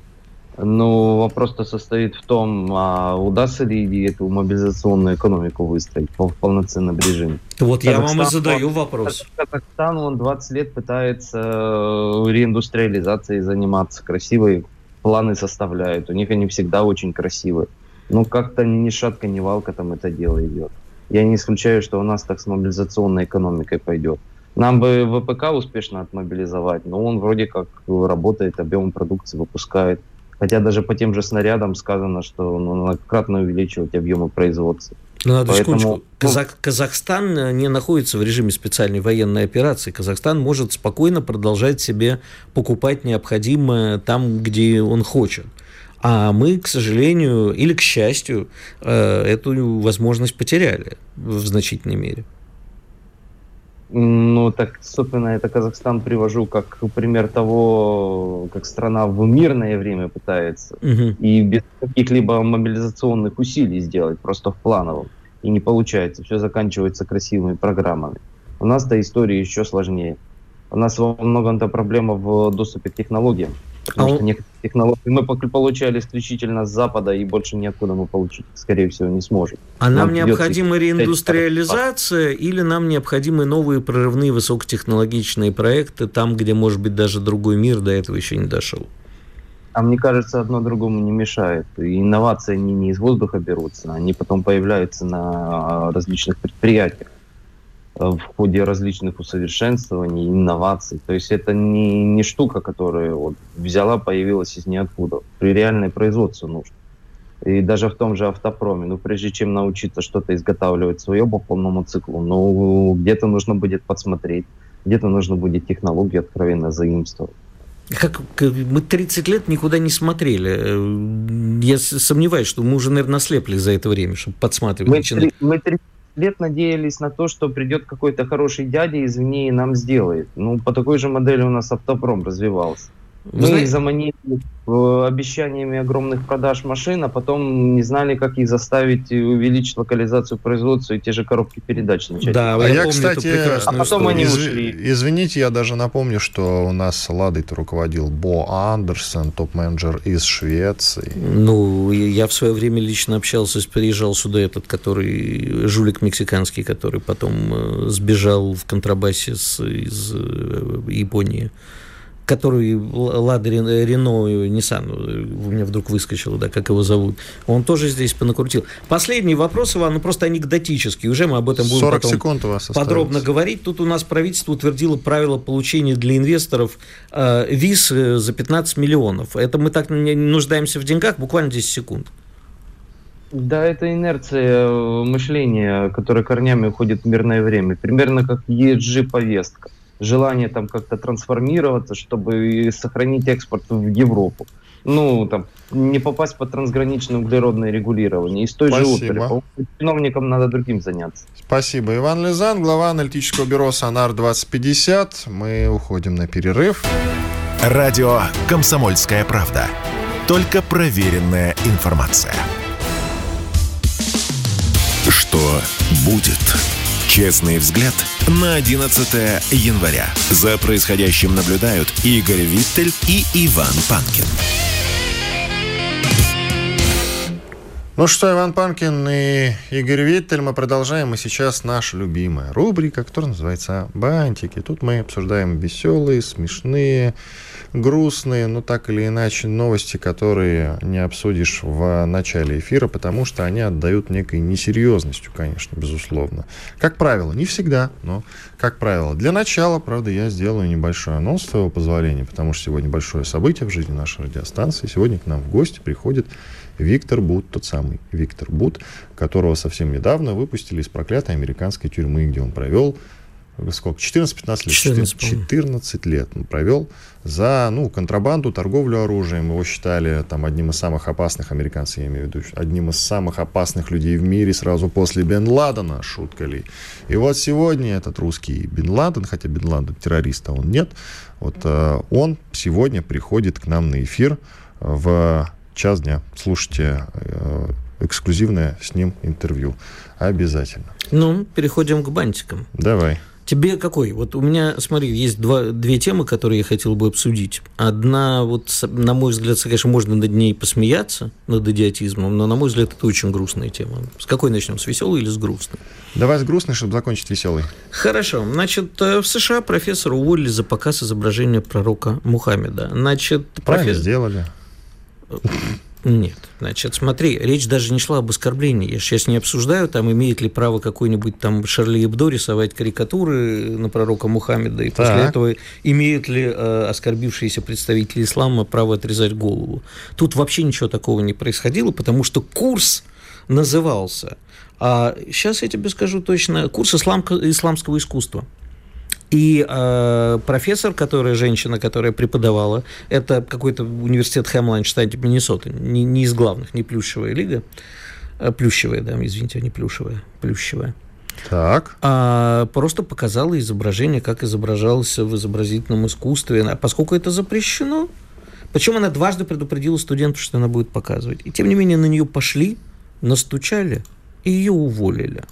Ну, вопрос-то состоит в том, а удастся ли эту мобилизационную экономику выстроить в полноценном режиме. Вот я вам и задаю вопрос. Казахстан, он 20 лет пытается э, реиндустриализацией заниматься, красивые планы составляют, у них они всегда очень красивые. Но как-то ни шатка, ни валка там это дело идет. Я не исключаю, что у нас так с мобилизационной экономикой пойдет. Нам бы ВПК успешно отмобилизовать, но он вроде как работает, объем продукции выпускает. Хотя даже по тем же снарядам сказано, что ну, многократно увеличивать объемы производства. Ну, надо Поэтому... секундочку. Казах... Казахстан э, не находится в режиме специальной военной операции. Казахстан может спокойно продолжать себе покупать необходимое там, где он хочет. А мы, к сожалению, или к счастью, э, эту возможность потеряли в значительной мере. Ну, так, собственно, это Казахстан привожу как пример того, как страна в мирное время пытается угу. и без каких-либо мобилизационных усилий сделать, просто в плановом. И не получается, все заканчивается красивыми программами. У нас-то история еще сложнее. У нас во многом-то проблема в доступе к технологиям. Потому а что некоторые технологии мы получали исключительно с Запада, и больше ниоткуда мы получить, скорее всего, не сможем. А нам, нам необходима реиндустриализация или нам необходимы новые прорывные высокотехнологичные проекты там, где, может быть, даже другой мир до этого еще не дошел? А мне кажется, одно другому не мешает. инновации они не из воздуха берутся, они потом появляются на различных предприятиях. Э, в ходе различных усовершенствований, инноваций. То есть это не, не штука, которая вот взяла, появилась из ниоткуда. При реальной производстве нужно. И даже в том же автопроме, ну, прежде чем научиться что-то изготавливать свое по полному циклу, ну, где-то нужно будет подсмотреть, где-то нужно будет технологии откровенно заимствовать. Как, мы 30 лет никуда не смотрели. Э, я сомневаюсь, что мы уже, наверное, ослепли за это время, чтобы подсматривать. Мы, мы 30 лет надеялись на то, что придет какой-то хороший дядя извини, и нам сделает. Ну, по такой же модели у нас автопром развивался. Мы знаете... заманили э, обещаниями огромных продаж машин, а потом не знали, как их заставить увеличить локализацию производства и те же коробки передач начать. Да, а я, кстати, а потом они из... ушли. Извините, я даже напомню, что у нас Ладой руководил Бо Андерсон, топ-менеджер из Швеции. Ну, я в свое время лично общался, приезжал сюда этот, который жулик мексиканский, который потом э, сбежал в контрабасе с, из э, Японии который Лада Рено, Nissan, у меня вдруг выскочило, да, как его зовут, он тоже здесь понакрутил. Последний вопрос, Иван, ну просто анекдотический, уже мы об этом будем потом секунд у вас подробно говорить. Тут у нас правительство утвердило правила получения для инвесторов э, виз э, за 15 миллионов. Это мы так нуждаемся в деньгах, буквально 10 секунд. Да, это инерция э, мышления, которая корнями уходит в мирное время. Примерно как ESG-повестка желание там как-то трансформироваться, чтобы сохранить экспорт в Европу. ну, там, не попасть под трансграничное углеродное регулирование. И с той Спасибо. же оперы. Чиновникам надо другим заняться. Спасибо. Иван Лизан, глава аналитического бюро «Сонар-2050». Мы уходим на перерыв. Радио «Комсомольская правда». Только проверенная информация. Что будет? Честный взгляд на 11 января. За происходящим наблюдают Игорь Виттель и Иван Панкин. Ну что, Иван Панкин и Игорь Виттель, мы продолжаем. И сейчас наша любимая рубрика, которая называется «Бантики». Тут мы обсуждаем веселые, смешные, грустные, но так или иначе новости, которые не обсудишь в начале эфира, потому что они отдают некой несерьезностью, конечно, безусловно. Как правило, не всегда, но как правило. Для начала, правда, я сделаю небольшой анонс, с твоего позволения, потому что сегодня большое событие в жизни нашей радиостанции. Сегодня к нам в гости приходит Виктор Бут, тот самый Виктор Бут, которого совсем недавно выпустили из проклятой американской тюрьмы, где он провел сколько, 14-15 лет? 14, 14 лет он провел за ну, контрабанду, торговлю оружием. Его считали там, одним из самых опасных, американцев, я имею в виду, одним из самых опасных людей в мире сразу после Бен Ладена, шутка ли. И вот сегодня этот русский Бен Ладен, хотя Бен Ладен террориста он нет, вот э, он сегодня приходит к нам на эфир в час дня. Слушайте э, эксклюзивное с ним интервью. Обязательно. Ну, переходим к бантикам. Давай. Тебе какой? Вот у меня, смотри, есть два, две темы, которые я хотел бы обсудить. Одна, вот, на мой взгляд, конечно, можно над ней посмеяться, над идиотизмом, но, на мой взгляд, это очень грустная тема. С какой начнем, с веселой или с грустной? Давай с грустной, чтобы закончить веселой. Хорошо. Значит, э, в США профессора уволили за показ изображения пророка Мухаммеда. Значит, Правильно профессор... сделали. Нет. Значит, смотри, речь даже не шла об оскорблении. Я сейчас не обсуждаю, там, имеет ли право какой-нибудь там Шарли Эбдо рисовать карикатуры на пророка Мухаммеда, и так. после этого имеют ли э, оскорбившиеся представители ислама право отрезать голову. Тут вообще ничего такого не происходило, потому что курс назывался, а сейчас я тебе скажу точно, курс ислам, исламского искусства. И э, профессор, которая женщина, которая преподавала, это какой-то университет Хэмлайн, штате Миннесота, не, не из главных, не плюшевая лига, а плющевая, да, извините, а не плюшевая, плющевая. Так. А, просто показала изображение, как изображалось в изобразительном искусстве. А поскольку это запрещено, причем она дважды предупредила студентов, что она будет показывать. И тем не менее на нее пошли, настучали и ее уволили.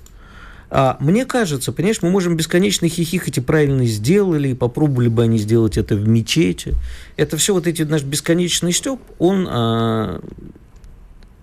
А, мне кажется, понимаешь, мы можем бесконечно хихикать и правильно сделали, и попробовали бы они сделать это в мечети. Это все вот эти наш бесконечный степ, он а,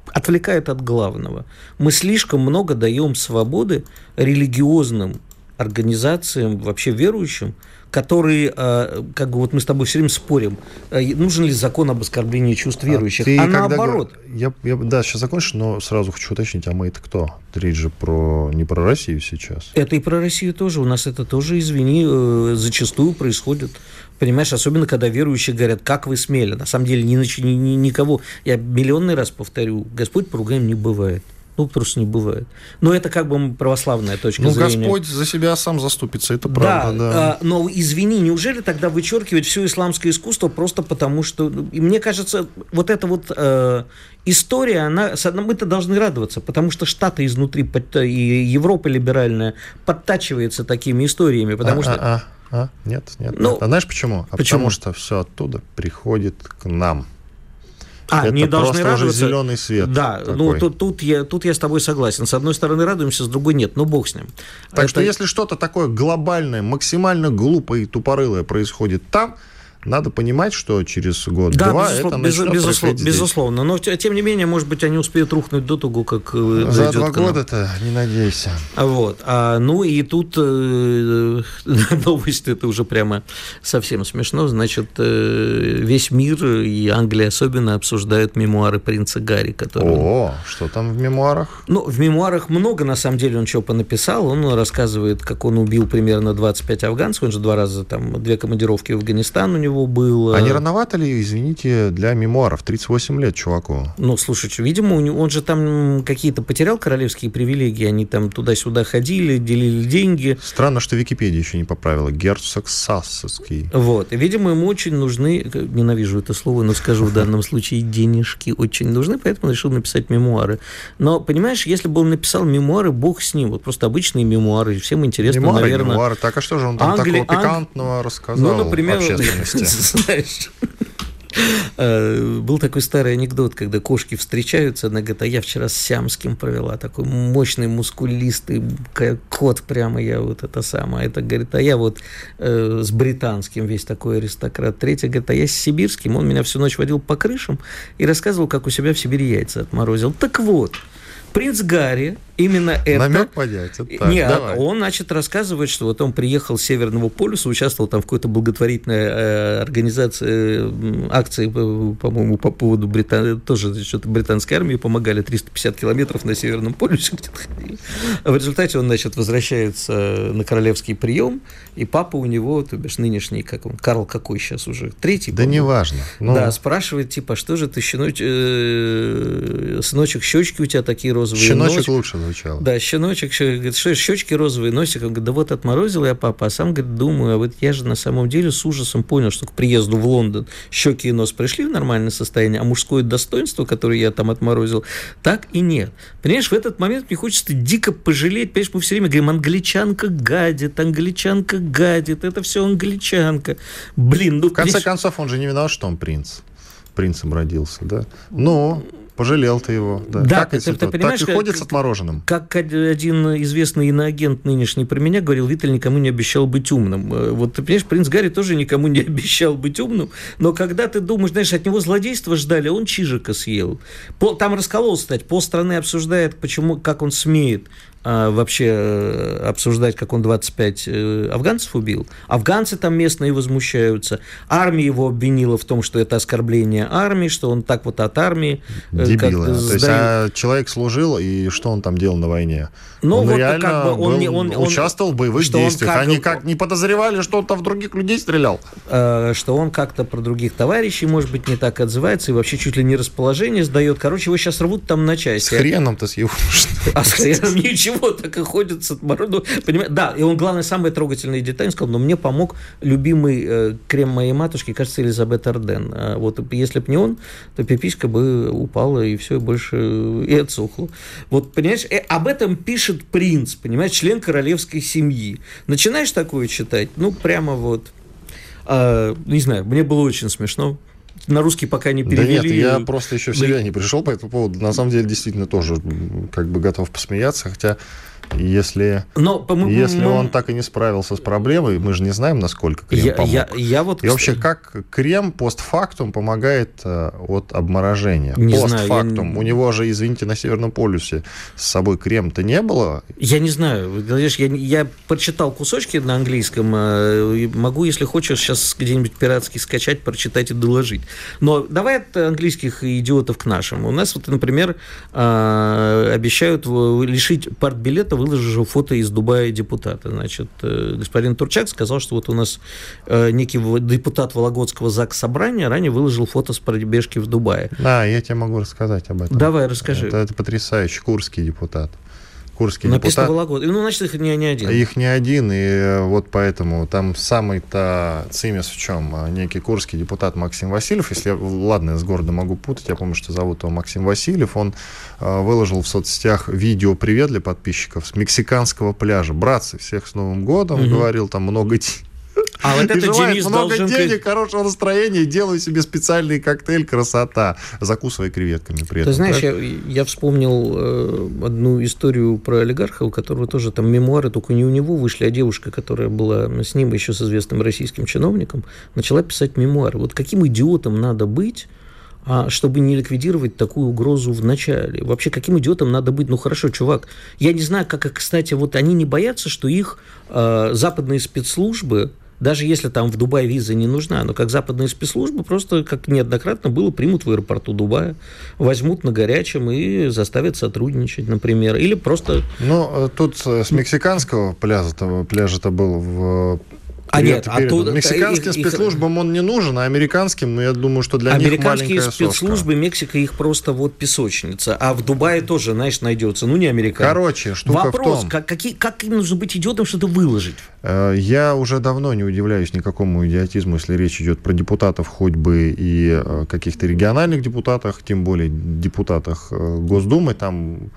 отвлекает от главного. Мы слишком много даем свободы религиозным организациям, вообще верующим, которые, э, как бы вот мы с тобой все время спорим, э, нужен ли закон об оскорблении чувств а верующих, а, ты а наоборот. Я, я, да, сейчас закончу, но сразу хочу уточнить, а мы это кто? Речь же про, не про Россию сейчас. Это и про Россию тоже. У нас это тоже, извини, э, зачастую происходит. Понимаешь, особенно когда верующие говорят, как вы смели. На самом деле ни, ни, ни, никого, я миллионный раз повторю, Господь поругаем не бывает. Ну, просто не бывает. Но это как бы православная точка ну, зрения. Ну, Господь за себя сам заступится, это правда, да. да. А, но извини, неужели тогда вычеркивать все исламское искусство просто потому, что... И мне кажется, вот эта вот э, история, она... Мы-то должны радоваться, потому что Штаты изнутри, и Европа либеральная подтачивается такими историями, потому а, что... А, а, а, нет, нет, ну, нет. А знаешь почему? А почему? Потому что все оттуда приходит к нам. А, это не должны радоваться. Уже зеленый свет. Да, такой. ну тут, тут, я, тут я с тобой согласен. С одной стороны радуемся, с другой нет. Ну, бог с ним. Так это... что если что-то такое глобальное, максимально глупое и тупорылое происходит там, надо понимать, что через год-два да, это без, безусловно, безусловно. Но тем не менее, может быть, они успеют рухнуть до того, как э, За два года-то не надейся. Вот. А, ну и тут э, новость, это уже прямо совсем смешно. Значит, э, весь мир и Англия особенно обсуждают мемуары принца Гарри, который... О, что там в мемуарах? Ну, в мемуарах много, на самом деле, он чего понаписал. Он рассказывает, как он убил примерно 25 афганцев. Он же два раза там, две командировки в Афганистан у него него было. А не рановато ли, извините, для мемуаров? 38 лет чуваку. Ну, слушай, видимо, он же там какие-то потерял королевские привилегии, они там туда-сюда ходили, делили деньги. Странно, что Википедия еще не поправила. Герцог Сассовский. Вот. Видимо, ему очень нужны, ненавижу это слово, но скажу в данном случае, денежки очень нужны, поэтому решил написать мемуары. Но, понимаешь, если бы он написал мемуары, бог с ним. Вот просто обычные мемуары, всем интересно, мемуары, наверное. Мемуары. Так, а что же он там Англи... такого пикантного Анг... рассказал ну, например, Э, был такой старый анекдот, когда кошки встречаются, она говорит, а я вчера с Сямским провела, такой мощный, мускулистый кот прямо, я вот это самое. Это, говорит, а я вот э, с британским весь такой аристократ. Третья говорит, а я с сибирским, он меня всю ночь водил по крышам и рассказывал, как у себя в Сибири яйца отморозил. Так вот, принц Гарри именно это... Намек понять. Так, Нет, давай. он, значит, рассказывает, что вот он приехал с Северного полюса, участвовал там в какой-то благотворительной э, организации, акции, э, по-моему, по поводу Британии, тоже что-то британской армии помогали 350 километров на Северном полюсе В результате он, значит, возвращается на королевский прием, и папа у него, то бишь нынешний, как он, Карл какой сейчас уже, третий? Да неважно. Но... Да, спрашивает, типа, что же ты, щеноч... э, сыночек, щечки у тебя такие розовые. Щеночек лучше звучало. Да, щеночек, говорит, что щечки розовые, носик. Он говорит, да вот отморозил я папа, а сам, говорит, думаю, а вот я же на самом деле с ужасом понял, что к приезду в Лондон щеки и нос пришли в нормальное состояние, а мужское достоинство, которое я там отморозил, так и нет. Понимаешь, в этот момент мне хочется дико пожалеть, понимаешь, мы все время говорим, англичанка гадит, англичанка гадит, это все англичанка. Блин, ну... В конце концов, он же не виноват, что он принц принцем родился, да? Но Пожалел ты его. Да, да как ты, ты, понимаешь, так и ходит как, с отмороженным. Как один известный иноагент нынешний про меня говорил, Виталь никому не обещал быть умным. Э, вот ты понимаешь, принц Гарри тоже никому не обещал быть умным, но когда ты думаешь, знаешь, от него злодейства ждали, он чижика съел. там раскололся, кстати, полстраны обсуждает, почему, как он смеет вообще э, обсуждать, как он 25 э, афганцев убил. Афганцы там местные возмущаются. Армия его обвинила в том, что это оскорбление армии, что он так вот от армии... Э, Дебилы. То есть а человек служил, и что он там делал на войне? Ну, он вот реально как бы он, был, не, он, участвовал в боевых действиях. Как, Они как не подозревали, что он там в других людей стрелял? что он как-то про других товарищей, может быть, не так отзывается, и вообще чуть ли не расположение сдает. Короче, его сейчас рвут там на части. С хреном-то с его. А с хреном ничего вот так и ходит с отморозком. Да, и он, главное, самые трогательные детали сказал, но мне помог любимый э, крем моей матушки, кажется, Элизабет Арден. А вот если бы не он, то пиписька бы упала, и все, больше и отсохло. Вот, понимаешь, э, об этом пишет принц, понимаешь, член королевской семьи. Начинаешь такое читать, ну, прямо вот... А, не знаю, мне было очень смешно на русский пока не перевели. Да нет, я просто еще в себя не пришел по этому поводу. На самом деле, действительно, тоже как бы готов посмеяться, хотя если, Но, если мы, он так и не справился с проблемой, мы же не знаем, насколько крем я, помог. Я, я вот, и вообще, как крем постфактум помогает э, от обморожения? Не постфактум. Знаю, я... У него же, извините, на Северном полюсе с собой крем-то не было? Я не знаю. Знаешь, я, я прочитал кусочки на английском. Э, могу, если хочешь, сейчас где-нибудь пиратский скачать, прочитать и доложить. Но давай от английских идиотов к нашим. У нас, вот, например, э, обещают лишить партбилета выложил фото из Дубая депутата. Значит, э, господин Турчак сказал, что вот у нас э, некий депутат Вологодского ЗАГС собрания ранее выложил фото с пробежки в Дубае. Да, я тебе могу рассказать об этом. Давай, расскажи. Это, это потрясающий курский депутат курский Написано депутат. Вологодь. Ну, значит, их не, не один. Их не один, и э, вот поэтому там самый-то цимес в чем? А, некий курский депутат Максим Васильев, если, ладно, я с города могу путать, я помню, что зовут его Максим Васильев, он э, выложил в соцсетях видео «Привет» для подписчиков с мексиканского пляжа. Братцы, всех с Новым годом, угу. говорил, там много а вот это Денис много должен... денег, хорошего настроения, делаю себе специальный коктейль «Красота», закусывая креветками при этом. Ты знаешь, я, я вспомнил э, одну историю про олигарха, у которого тоже там мемуары, только не у него вышли, а девушка, которая была с ним еще с известным российским чиновником, начала писать мемуары. Вот каким идиотом надо быть, а чтобы не ликвидировать такую угрозу в начале. Вообще, каким идиотом надо быть? Ну, хорошо, чувак, я не знаю, как, кстати, вот они не боятся, что их э, западные спецслужбы даже если там в Дубае виза не нужна, но как западные спецслужбы просто, как неоднократно было, примут в аэропорту Дубая, возьмут на горячем и заставят сотрудничать, например, или просто... Ну, э, тут с мексиканского пляжа-то, пляжа-то был в а нет, оттуда, Мексиканским их, спецслужбам он не нужен, а американским, ну, я думаю, что для них Американские спецслужбы, сошка. Мексика их просто вот песочница. А в Дубае тоже, знаешь, найдется. Ну, не американцы. Короче, штука Вопрос, в том... Как, какие, как им нужно быть идиотом, что-то выложить? Э, я уже давно не удивляюсь никакому идиотизму, если речь идет про депутатов, хоть бы и э, каких-то региональных депутатах, тем более депутатах э, Госдумы. Там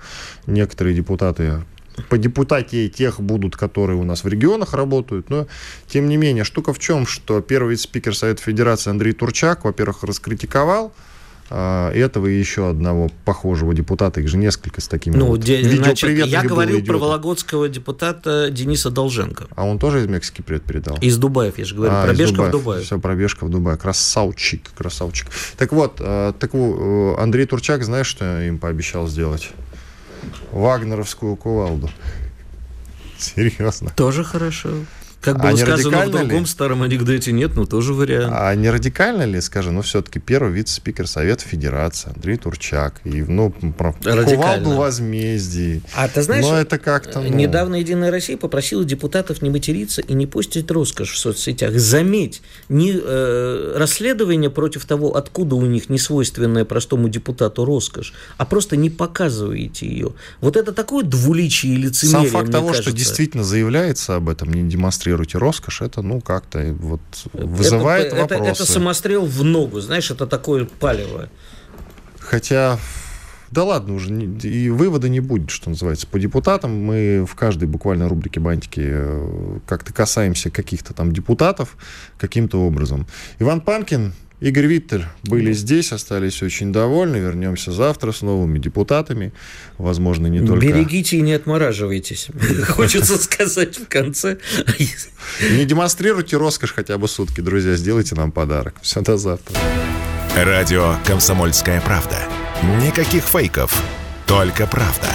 некоторые депутаты по депутатии тех будут, которые у нас в регионах работают. Но, тем не менее, штука в чем, что первый вице-спикер Совета Федерации Андрей Турчак, во-первых, раскритиковал а, этого и еще одного похожего депутата, их же несколько с такими ну, вот де, значит, Я говорил про вологодского депутата Дениса Долженко. А он тоже из Мексики привет передал? Из Дубаев, я же говорю, а, пробежка в Дубае. Все, пробежка в Дубае. Красавчик, красавчик. Так вот, а, так, э, Андрей Турчак, знаешь, что им пообещал сделать? Вагнеровскую кувалду. Серьезно. Тоже хорошо. Как было а сказано в другом ли? старом анекдоте, нет, но тоже вариант. А не радикально ли, скажем, ну, все-таки первый вице-спикер Совета Федерации Андрей Турчак, и, ну, про кувалду возмездий. А ты знаешь, но это как-то, ну... недавно «Единая Россия» попросила депутатов не материться и не постить роскошь в соцсетях. Заметь, не, э, расследование против того, откуда у них несвойственная простому депутату роскошь, а просто не показываете ее. Вот это такое двуличие и лицемерие, Сам факт того, кажется. что действительно заявляется об этом, не демонстрирует демонстрируете роскошь, это, ну, как-то вот вызывает это, вопросы. Это, это самострел в ногу, знаешь, это такое палево. Хотя да ладно уже, и вывода не будет, что называется. По депутатам мы в каждой буквально рубрике «Бантики» э, как-то касаемся каких-то там депутатов каким-то образом. Иван Панкин Игорь Виттель были здесь, остались очень довольны. Вернемся завтра с новыми депутатами. Возможно, не только... Берегите и не отмораживайтесь. Хочется сказать в конце. Не демонстрируйте роскошь хотя бы сутки, друзья. Сделайте нам подарок. Все, до завтра. Радио «Комсомольская правда». Никаких фейков, только правда.